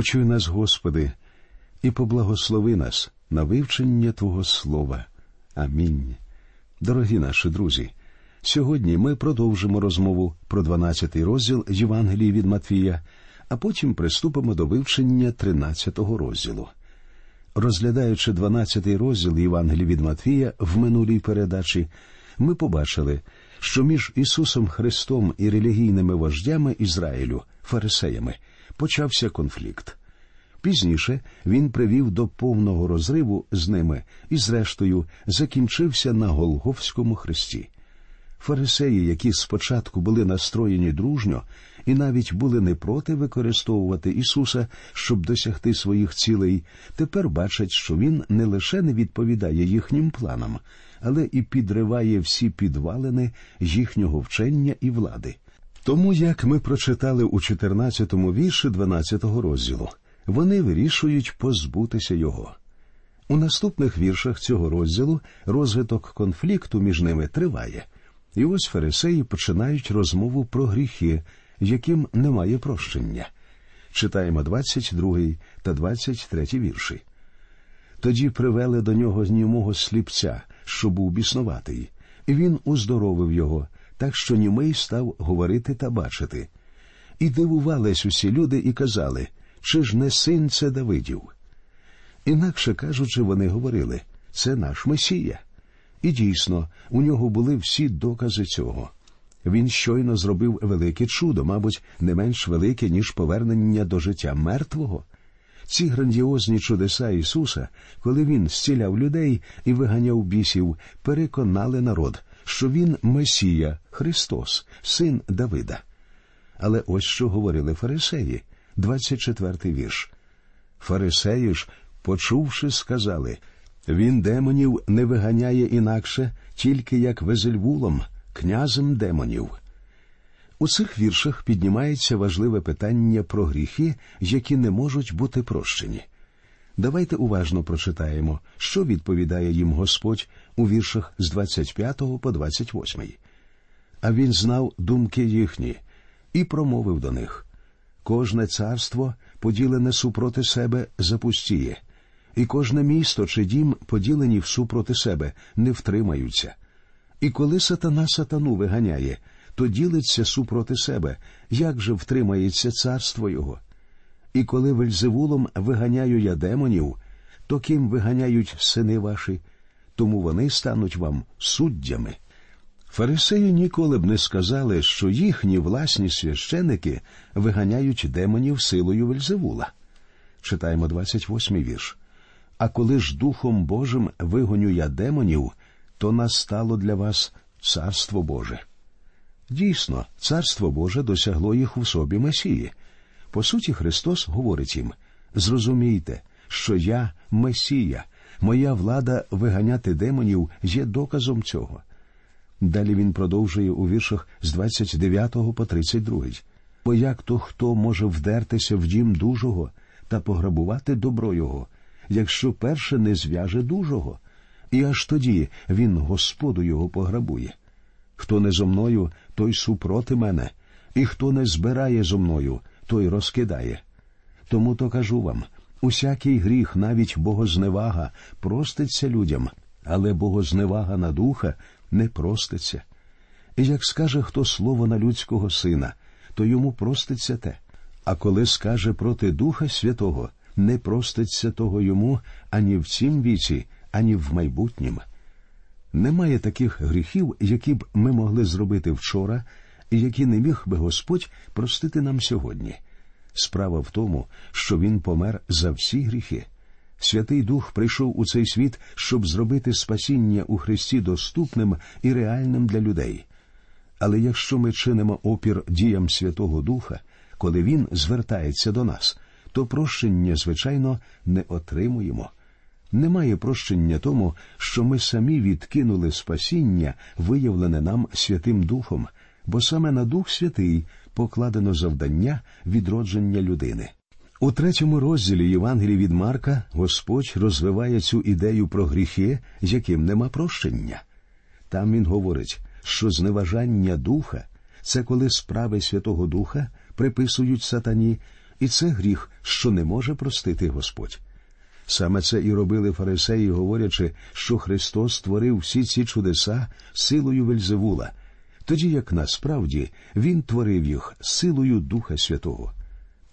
Почуй нас, Господи, і поблагослови нас на вивчення Твого Слова. Амінь. Дорогі наші друзі. Сьогодні ми продовжимо розмову про 12-й розділ Євангелії від Матвія, а потім приступимо до вивчення 13-го розділу. Розглядаючи 12-й розділ Євангелії від Матвія в минулій передачі, ми побачили, що між Ісусом Христом і релігійними вождями Ізраїлю, фарисеями, почався конфлікт. Пізніше він привів до повного розриву з ними і, зрештою, закінчився на Голговському хресті. Фарисеї, які спочатку були настроєні дружньо і навіть були не проти використовувати Ісуса, щоб досягти своїх цілей, тепер бачать, що Він не лише не відповідає їхнім планам, але і підриває всі підвалини їхнього вчення і влади. Тому, як ми прочитали у 14-му вірші 12-го розділу, вони вирішують позбутися його. У наступних віршах цього розділу розвиток конфлікту між ними триває, і ось фарисеї починають розмову про гріхи, яким немає прощення. Читаємо 22 та 23 вірші. Тоді привели до нього німого сліпця, що був біснуватий, він уздоровив його, так що німий став говорити та бачити. І дивувались усі люди і казали чи ж не син це Давидів? Інакше кажучи, вони говорили це наш Месія. І дійсно, у нього були всі докази цього. Він щойно зробив велике чудо, мабуть, не менш велике, ніж повернення до життя мертвого. Ці грандіозні чудеса Ісуса, коли Він зціляв людей і виганяв бісів, переконали народ, що Він Месія, Христос, син Давида. Але ось що говорили фарисеї. 24 вірш. Фарисеї ж, почувши, сказали Він демонів не виганяє інакше, тільки як Везельвулом, князем демонів. У цих віршах піднімається важливе питання про гріхи, які не можуть бути прощені. Давайте уважно прочитаємо, що відповідає їм Господь у віршах з 25 по 28. А він знав думки їхні і промовив до них Кожне царство, поділене супроти себе, запустіє, і кожне місто чи дім, поділені всупроти себе, не втримаються. І коли сатана сатану виганяє, то ділиться супроти себе, як же втримається царство його. І коли вельзевулом виганяю я демонів, то ким виганяють сини ваші, тому вони стануть вам суддями. Фарисеї ніколи б не сказали, що їхні власні священики виганяють демонів силою Вельзевула. Читаємо 28-й вірш. А коли ж Духом Божим вигоню я демонів, то настало для вас царство Боже. Дійсно, царство Боже досягло їх у собі Месії. По суті, Христос говорить їм зрозумійте, що я Месія, моя влада виганяти демонів є доказом цього. Далі він продовжує у віршах з 29 по 32. Бо як то хто може вдертися в дім дужого та пограбувати добро його, якщо перше не зв'яже дужого, і аж тоді він Господу його пограбує. Хто не зо мною, той супроти мене, і хто не збирає зо мною, той розкидає. Тому то кажу вам усякий гріх, навіть богозневага, проститься людям, але богозневага на духа не проститься. І як скаже хто слово на людського сина, то йому проститься те. А коли скаже проти Духа Святого, не проститься того йому ані в цім віці, ані в майбутнім. Немає таких гріхів, які б ми могли зробити вчора, і які не міг би Господь простити нам сьогодні. Справа в тому, що Він помер за всі гріхи. Святий Дух прийшов у цей світ, щоб зробити спасіння у Христі доступним і реальним для людей. Але якщо ми чинимо опір діям Святого Духа, коли Він звертається до нас, то прощення, звичайно, не отримуємо. Немає прощення тому, що ми самі відкинули спасіння, виявлене нам Святим Духом, бо саме на Дух Святий покладено завдання відродження людини. У третьому розділі Євангелії від Марка Господь розвиває цю ідею про гріхи, яким нема прощення. Там він говорить, що зневажання духа це коли справи Святого Духа приписують сатані, і це гріх, що не може простити Господь. Саме це і робили фарисеї, говорячи, що Христос створив всі ці чудеса силою Вельзевула, тоді як насправді Він творив їх силою Духа Святого.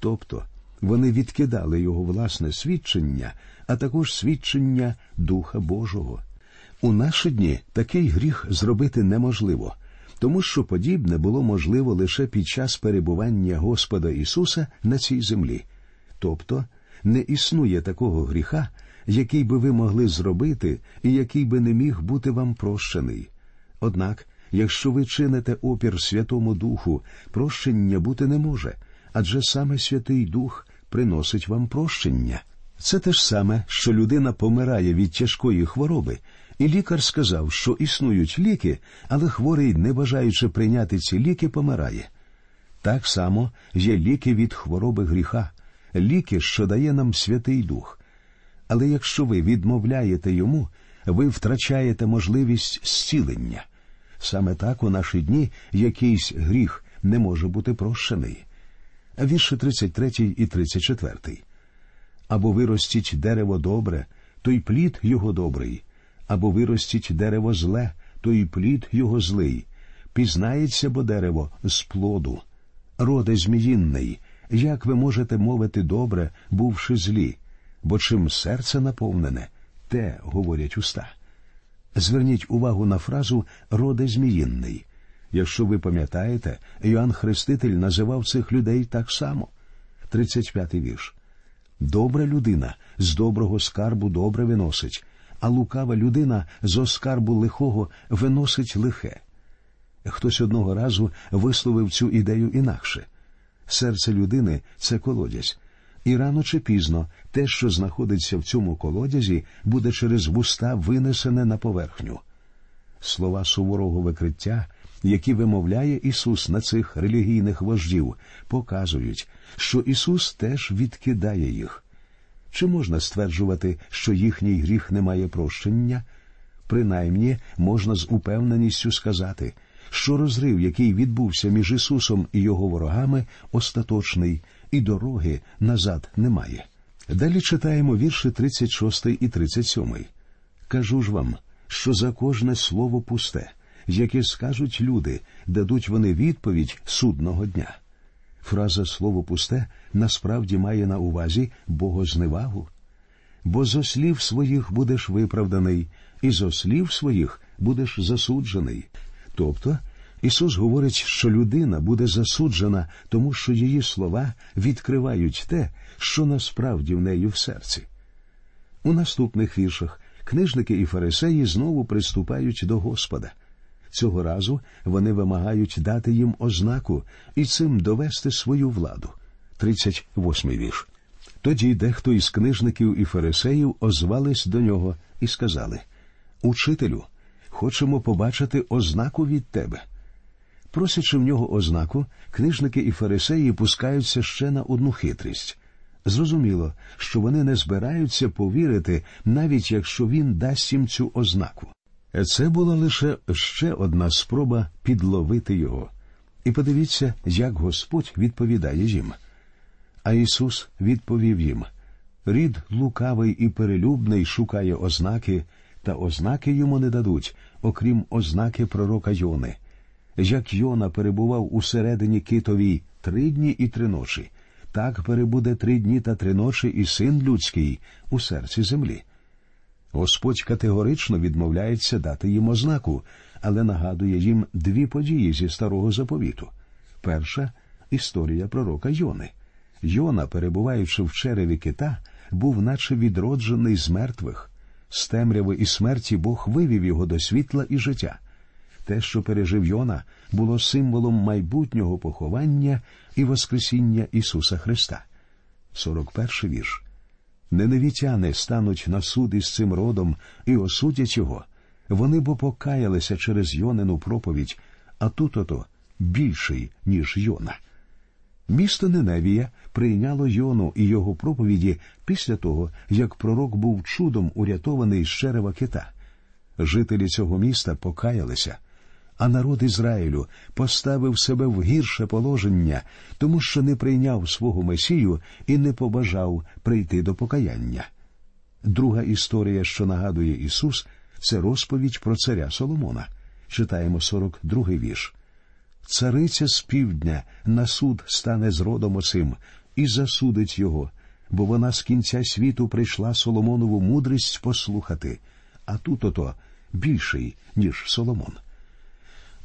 Тобто вони відкидали його власне свідчення, а також свідчення Духа Божого. У наші дні такий гріх зробити неможливо, тому що подібне було можливо лише під час перебування Господа Ісуса на цій землі. Тобто не існує такого гріха, який би ви могли зробити і який би не міг бути вам прощений. Однак, якщо ви чините опір Святому Духу, прощення бути не може, адже саме Святий Дух приносить вам прощення. Це те ж саме, що людина помирає від тяжкої хвороби, і лікар сказав, що існують ліки, але хворий, не бажаючи прийняти ці ліки, помирає. Так само є ліки від хвороби гріха, ліки, що дає нам Святий Дух. Але якщо ви відмовляєте йому, ви втрачаєте можливість зцілення. Саме так у наші дні якийсь гріх не може бути прощений. Вірші 33 і 34. Або виростіть дерево добре, то й плід його добрий, або виростіть дерево зле, то й плід його злий. Пізнається бо дерево з плоду. Роде зміїнний, як ви можете мовити добре, бувши злі, бо чим серце наповнене, те говорять уста. Зверніть увагу на фразу роде зміїнний. Якщо ви пам'ятаєте, Іоанн Хреститель називав цих людей так само. 35-й вірш. Добра людина з доброго скарбу добре виносить, а лукава людина з оскарбу лихого виносить лихе. Хтось одного разу висловив цю ідею інакше. Серце людини це колодязь, і рано чи пізно те, що знаходиться в цьому колодязі, буде через вуста винесене на поверхню. Слова суворого викриття, які вимовляє Ісус на цих релігійних вождів, показують, що Ісус теж відкидає їх. Чи можна стверджувати, що їхній гріх не має прощення? Принаймні можна з упевненістю сказати, що розрив, який відбувся між Ісусом і його ворогами, остаточний, і дороги назад немає. Далі читаємо вірші 36 і 37. Кажу ж вам, що за кожне слово пусте, яке скажуть люди, дадуть вони відповідь судного дня. Фраза слово пусте насправді має на увазі богозневагу. Бо зо слів своїх будеш виправданий, і зо слів своїх будеш засуджений. Тобто Ісус говорить, що людина буде засуджена, тому що її слова відкривають те, що насправді в неї в серці. У наступних віршах книжники і фарисеї знову приступають до Господа. Цього разу вони вимагають дати їм ознаку і цим довести свою владу. 38 вірш. Тоді дехто із книжників і фарисеїв озвались до нього і сказали Учителю, хочемо побачити ознаку від тебе. Просячи в нього ознаку, книжники і фарисеї пускаються ще на одну хитрість. Зрозуміло, що вони не збираються повірити, навіть якщо він дасть їм цю ознаку. Це була лише ще одна спроба підловити його. І подивіться, як Господь відповідає їм. А Ісус відповів їм Рід лукавий і перелюбний шукає ознаки, та ознаки йому не дадуть, окрім ознаки пророка Йони. Як Йона перебував усередині китовій три дні і три ночі, так перебуде три дні та три ночі і син людський у серці землі. Господь категорично відмовляється дати їм ознаку, але нагадує їм дві події зі старого заповіту. Перша історія пророка Йони. Йона, перебуваючи в череві кита, був наче відроджений з мертвих. З темряви і смерті Бог вивів його до світла і життя. Те, що пережив Йона, було символом майбутнього поховання і Воскресіння Ісуса Христа. 41 вірш. Неневітяни стануть на суд із цим родом і осудять його. Вони бо покаялися через Йонину проповідь, а тут ото більший, ніж Йона. Місто Неневія прийняло Йону і його проповіді після того, як пророк був чудом урятований з черева кита. Жителі цього міста покаялися, а народ Ізраїлю поставив себе в гірше положення, тому що не прийняв свого Месію і не побажав прийти до покаяння. Друга історія, що нагадує Ісус, це розповідь про царя Соломона. Читаємо 42-й вірш. Цариця з півдня на суд стане з родом оцим і засудить його, бо вона з кінця світу прийшла Соломонову мудрість послухати, а тут ото більший, ніж Соломон.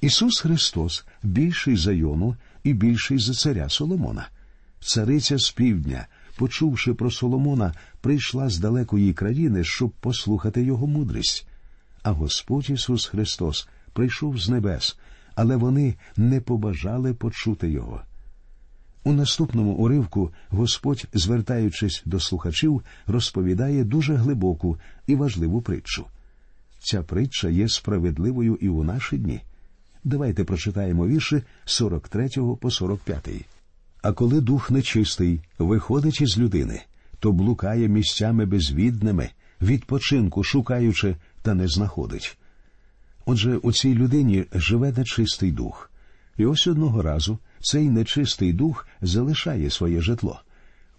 Ісус Христос більший за Йону і більший за царя Соломона. Цариця з півдня, почувши про Соломона, прийшла з далекої країни, щоб послухати його мудрість. А Господь Ісус Христос прийшов з небес, але вони не побажали почути Його. У наступному уривку Господь, звертаючись до слухачів, розповідає дуже глибоку і важливу притчу. Ця притча є справедливою і у наші дні. Давайте прочитаємо вірші 43 по 45. А коли дух нечистий виходить із людини, то блукає місцями безвідними, відпочинку шукаючи, та не знаходить. Отже, у цій людині живе нечистий дух, і ось одного разу цей нечистий дух залишає своє житло.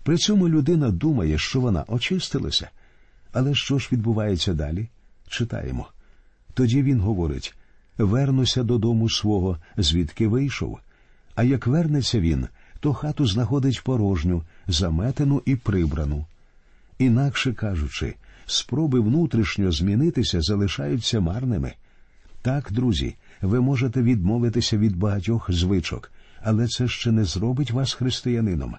При цьому людина думає, що вона очистилася. Але що ж відбувається далі? Читаємо. Тоді він говорить вернуся додому свого, звідки вийшов. А як вернеться він, то хату знаходить порожню, заметену і прибрану. Інакше кажучи, спроби внутрішньо змінитися залишаються марними. Так, друзі, ви можете відмовитися від багатьох звичок, але це ще не зробить вас християнином.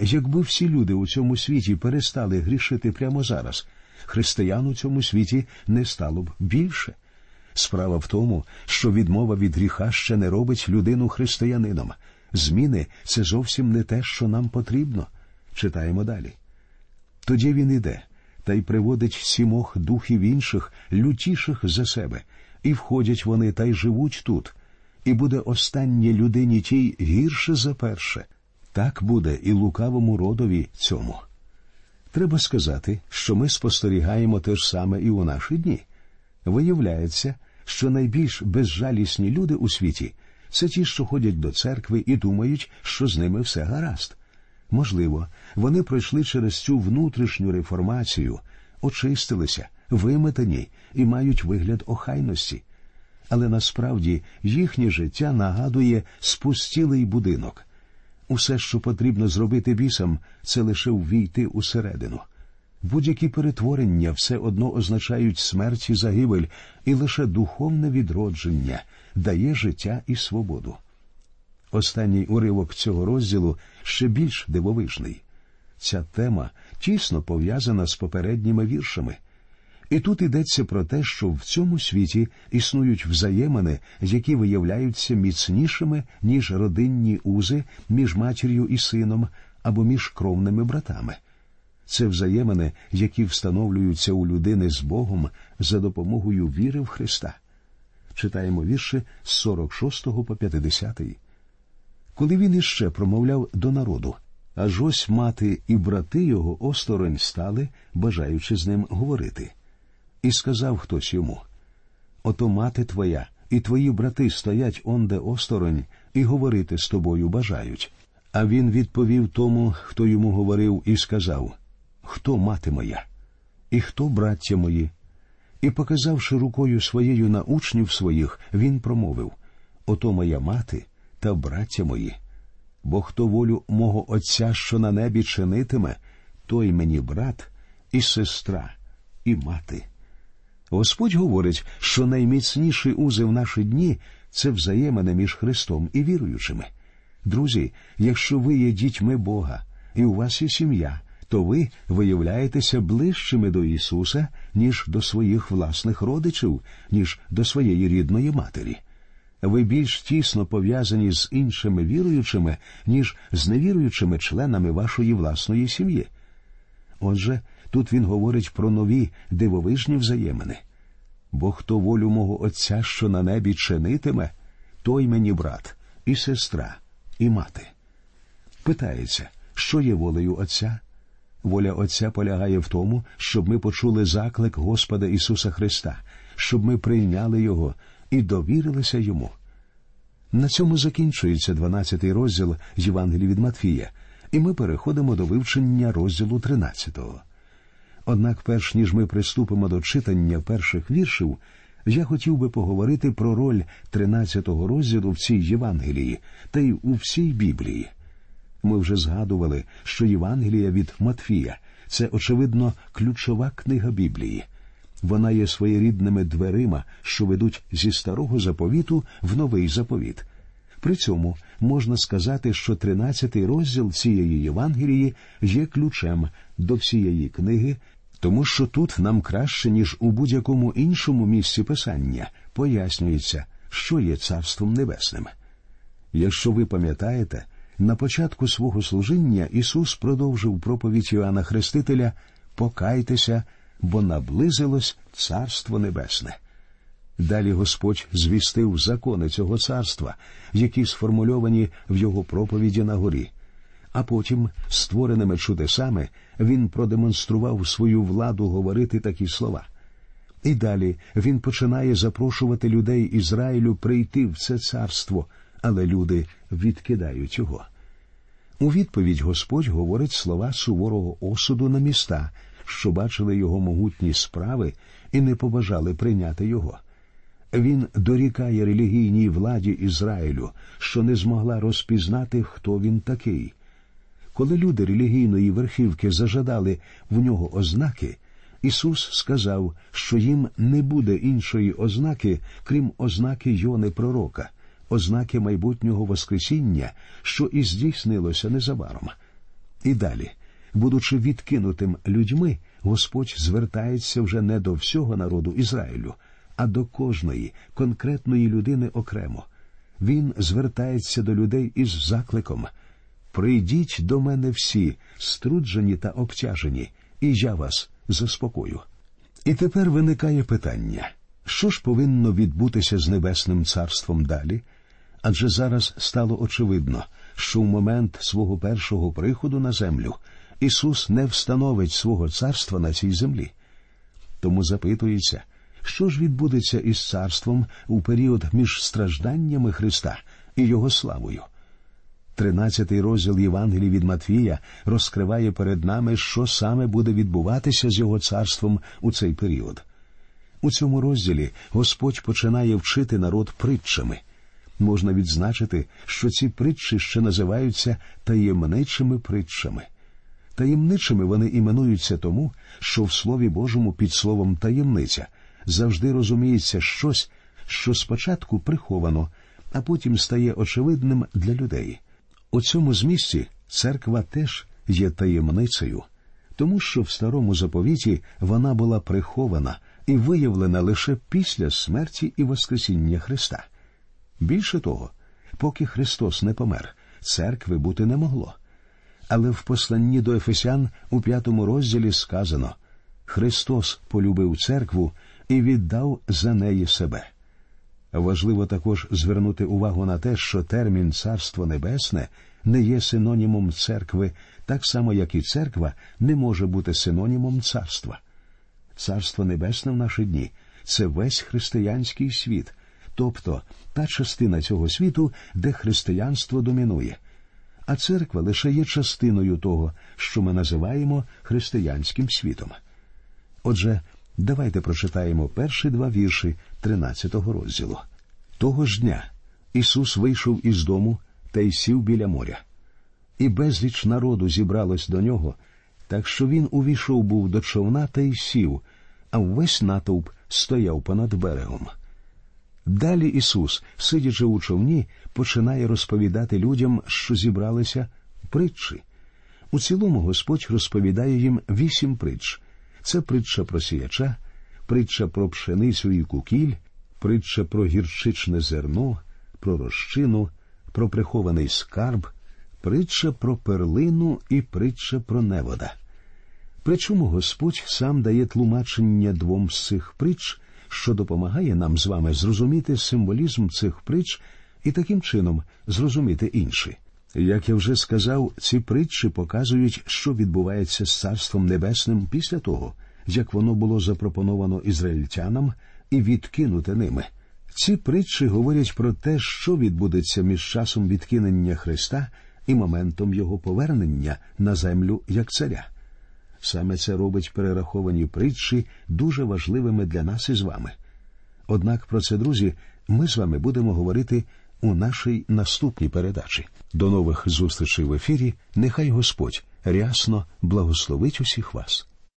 Якби всі люди у цьому світі перестали грішити прямо зараз, християн у цьому світі не стало б більше. Справа в тому, що відмова від гріха ще не робить людину християнином. Зміни це зовсім не те, що нам потрібно. Читаємо далі. Тоді він іде та й приводить сімох духів інших, лютіших за себе, і входять вони та й живуть тут, і буде останнє людині тій гірше за перше. Так буде і лукавому родові цьому. Треба сказати, що ми спостерігаємо те ж саме і у наші дні. Виявляється, що найбільш безжалісні люди у світі це ті, що ходять до церкви і думають, що з ними все гаразд. Можливо, вони пройшли через цю внутрішню реформацію, очистилися, виметані і мають вигляд охайності. Але насправді їхнє життя нагадує спустілий будинок. Усе, що потрібно зробити бісам, це лише ввійти усередину. Будь-які перетворення все одно означають смерть і загибель, і лише духовне відродження дає життя і свободу. Останній уривок цього розділу ще більш дивовижний. Ця тема тісно пов'язана з попередніми віршами. І тут йдеться про те, що в цьому світі існують взаємини, які виявляються міцнішими, ніж родинні узи між матір'ю і сином або між кровними братами. Це взаємини, які встановлюються у людини з Богом за допомогою віри в Христа. Читаємо вірші з 46 по 50. Коли він іще промовляв до народу, аж ось мати і брати його осторонь стали, бажаючи з ним говорити. І сказав хтось йому Ото мати твоя і твої брати стоять онде осторонь і говорити з тобою бажають. А він відповів тому, хто йому говорив, і сказав Хто мати моя? І хто браття мої? І, показавши рукою своєю на учнів своїх, він промовив Ото моя мати та браття мої. Бо хто волю мого Отця, що на небі чинитиме, той мені брат і сестра, і мати. Господь говорить, що найміцніші узи в наші дні це взаємини між Христом і віруючими. Друзі, якщо ви є дітьми Бога і у вас є сім'я, то ви виявляєтеся ближчими до Ісуса, ніж до своїх власних родичів, ніж до своєї рідної матері. Ви більш тісно пов'язані з іншими віруючими, ніж з невіруючими членами вашої власної сім'ї. Отже, тут він говорить про нові дивовижні взаємини. Бо хто волю мого Отця, що на небі чинитиме, той мені брат, і сестра, і мати. Питається, що є волею Отця? Воля Отця полягає в тому, щоб ми почули заклик Господа Ісуса Христа, щоб ми прийняли Його і довірилися йому. На цьому закінчується 12-й розділ Євангелії від Матфія, і ми переходимо до вивчення розділу 13-го. Однак, перш ніж ми приступимо до читання перших віршів, я хотів би поговорити про роль 13-го розділу в цій Євангелії та й у всій Біблії. Ми вже згадували, що Євангелія від Матфія це, очевидно, ключова книга Біблії. Вона є своєрідними дверима, що ведуть зі старого заповіту в новий заповіт. При цьому можна сказати, що 13-й розділ цієї Євангелії є ключем до всієї книги, тому що тут нам краще, ніж у будь-якому іншому місці писання, пояснюється, що є Царством Небесним. Якщо ви пам'ятаєте, на початку свого служіння Ісус продовжив проповідь Іоанна Хрестителя Покайтеся, бо наблизилось Царство Небесне. Далі Господь звістив закони цього царства, які сформульовані в його проповіді на горі. А потім, створеними чудесами, він продемонстрував свою владу говорити такі слова. І далі він починає запрошувати людей Ізраїлю прийти в це царство, але люди відкидають його. У відповідь Господь говорить слова суворого осуду на міста, що бачили його могутні справи і не побажали прийняти його. Він дорікає релігійній владі Ізраїлю, що не змогла розпізнати, хто він такий. Коли люди релігійної верхівки зажадали в нього ознаки, Ісус сказав, що їм не буде іншої ознаки, крім ознаки Йони Пророка, ознаки майбутнього Воскресіння, що і здійснилося незабаром. І далі, будучи відкинутим людьми, Господь звертається вже не до всього народу Ізраїлю, а до кожної конкретної людини окремо. Він звертається до людей із закликом Прийдіть до мене всі, струджені та обтяжені, і я вас заспокою. І тепер виникає питання що ж повинно відбутися з Небесним Царством далі? Адже зараз стало очевидно, що в момент свого першого приходу на землю Ісус не встановить свого царства на цій землі. Тому запитується, що ж відбудеться із царством у період між стражданнями Христа і Його славою. Тринадцятий розділ Євангелії від Матвія розкриває перед нами, що саме буде відбуватися з його царством у цей період. У цьому розділі Господь починає вчити народ притчами. Можна відзначити, що ці притчі ще називаються таємничими притчами. Таємничими вони іменуються тому, що в Слові Божому під словом таємниця завжди розуміється щось, що спочатку приховано, а потім стає очевидним для людей. У цьому змісті церква теж є таємницею, тому що в старому заповіті вона була прихована і виявлена лише після смерті і Воскресіння Христа. Більше того, поки Христос не помер, церкви бути не могло. Але в посланні до Ефесян у п'ятому розділі сказано Христос полюбив церкву і віддав за неї себе. Важливо також звернути увагу на те, що термін Царство Небесне не є синонімом церкви, так само, як і церква не може бути синонімом царства. Царство Небесне в наші дні це весь християнський світ, тобто та частина цього світу, де християнство домінує. А церква лише є частиною того, що ми називаємо християнським світом. Отже, давайте прочитаємо перші два вірші 13-го розділу. Того ж дня Ісус вийшов із дому та й сів біля моря. І безліч народу зібралось до нього, так що він увійшов був до човна та й сів, а весь натовп стояв понад берегом. Далі Ісус, сидячи у човні, починає розповідати людям, що зібралися притчі. У цілому Господь розповідає їм вісім притч. Це притча про сіяча, притча про пшеницю і кукіль, притча про гірчичне зерно, про розчину, про прихований скарб, притча про перлину і притча про невода. Причому Господь сам дає тлумачення двом з цих притч, що допомагає нам з вами зрозуміти символізм цих притч і таким чином зрозуміти інші. Як я вже сказав, ці притчі показують, що відбувається з Царством Небесним після того, як воно було запропоновано ізраїльтянам і відкинуте ними. Ці притчі говорять про те, що відбудеться між часом відкинення Христа і моментом його повернення на землю як царя. Саме це робить перераховані притчі дуже важливими для нас із вами. Однак про це, друзі, ми з вами будемо говорити у нашій наступній передачі. До нових зустрічей в ефірі. Нехай Господь рясно благословить усіх вас.